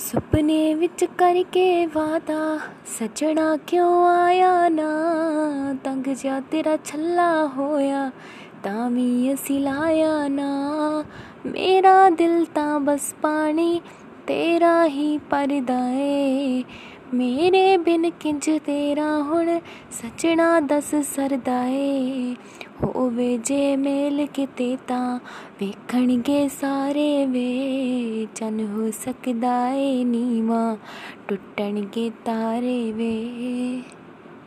ਸੁਪਨੇ ਵਿੱਚ ਕਰਕੇ ਵਾਦਾ, ਸਜਣਾ ਕਿਉਂ ਆਇਆ ਨਾ? ਤੰਗ ਜਾ ਤੇਰਾ ਛੱਲਾ ਹੋਇਆ, ਤਾਂ ਵੀ ਅਸੀਂ ਲਾਇਆ ਨਾ। ਮੇਰਾ ਦਿਲ ਤਾਂ ਬਸ ਪਾਣੀ, ਤੇਰਾ ਹੀ ਪਰਦਾ ਏ। ਮੇਰੇ ਬਿਨ ਕਿੰਜ ਤੇਰਾ ਹੁਣ, ਸੱਜਣਾ ਦਸ ਸਰਦਾ ਏ। ਹੋਵੇ ਜੇ ਮੇਲ ਕਿਤੇ ਤਾਂ, ਵੇਖਣਗੇ ਸਾਰੇ ਵੇ। ਚਨ ਹੋ ਸਕਦਾ ਏ ਨੀਵਾ, ਟੁੱਟਣਗੇ ਤਾਰੇ ਵੇ।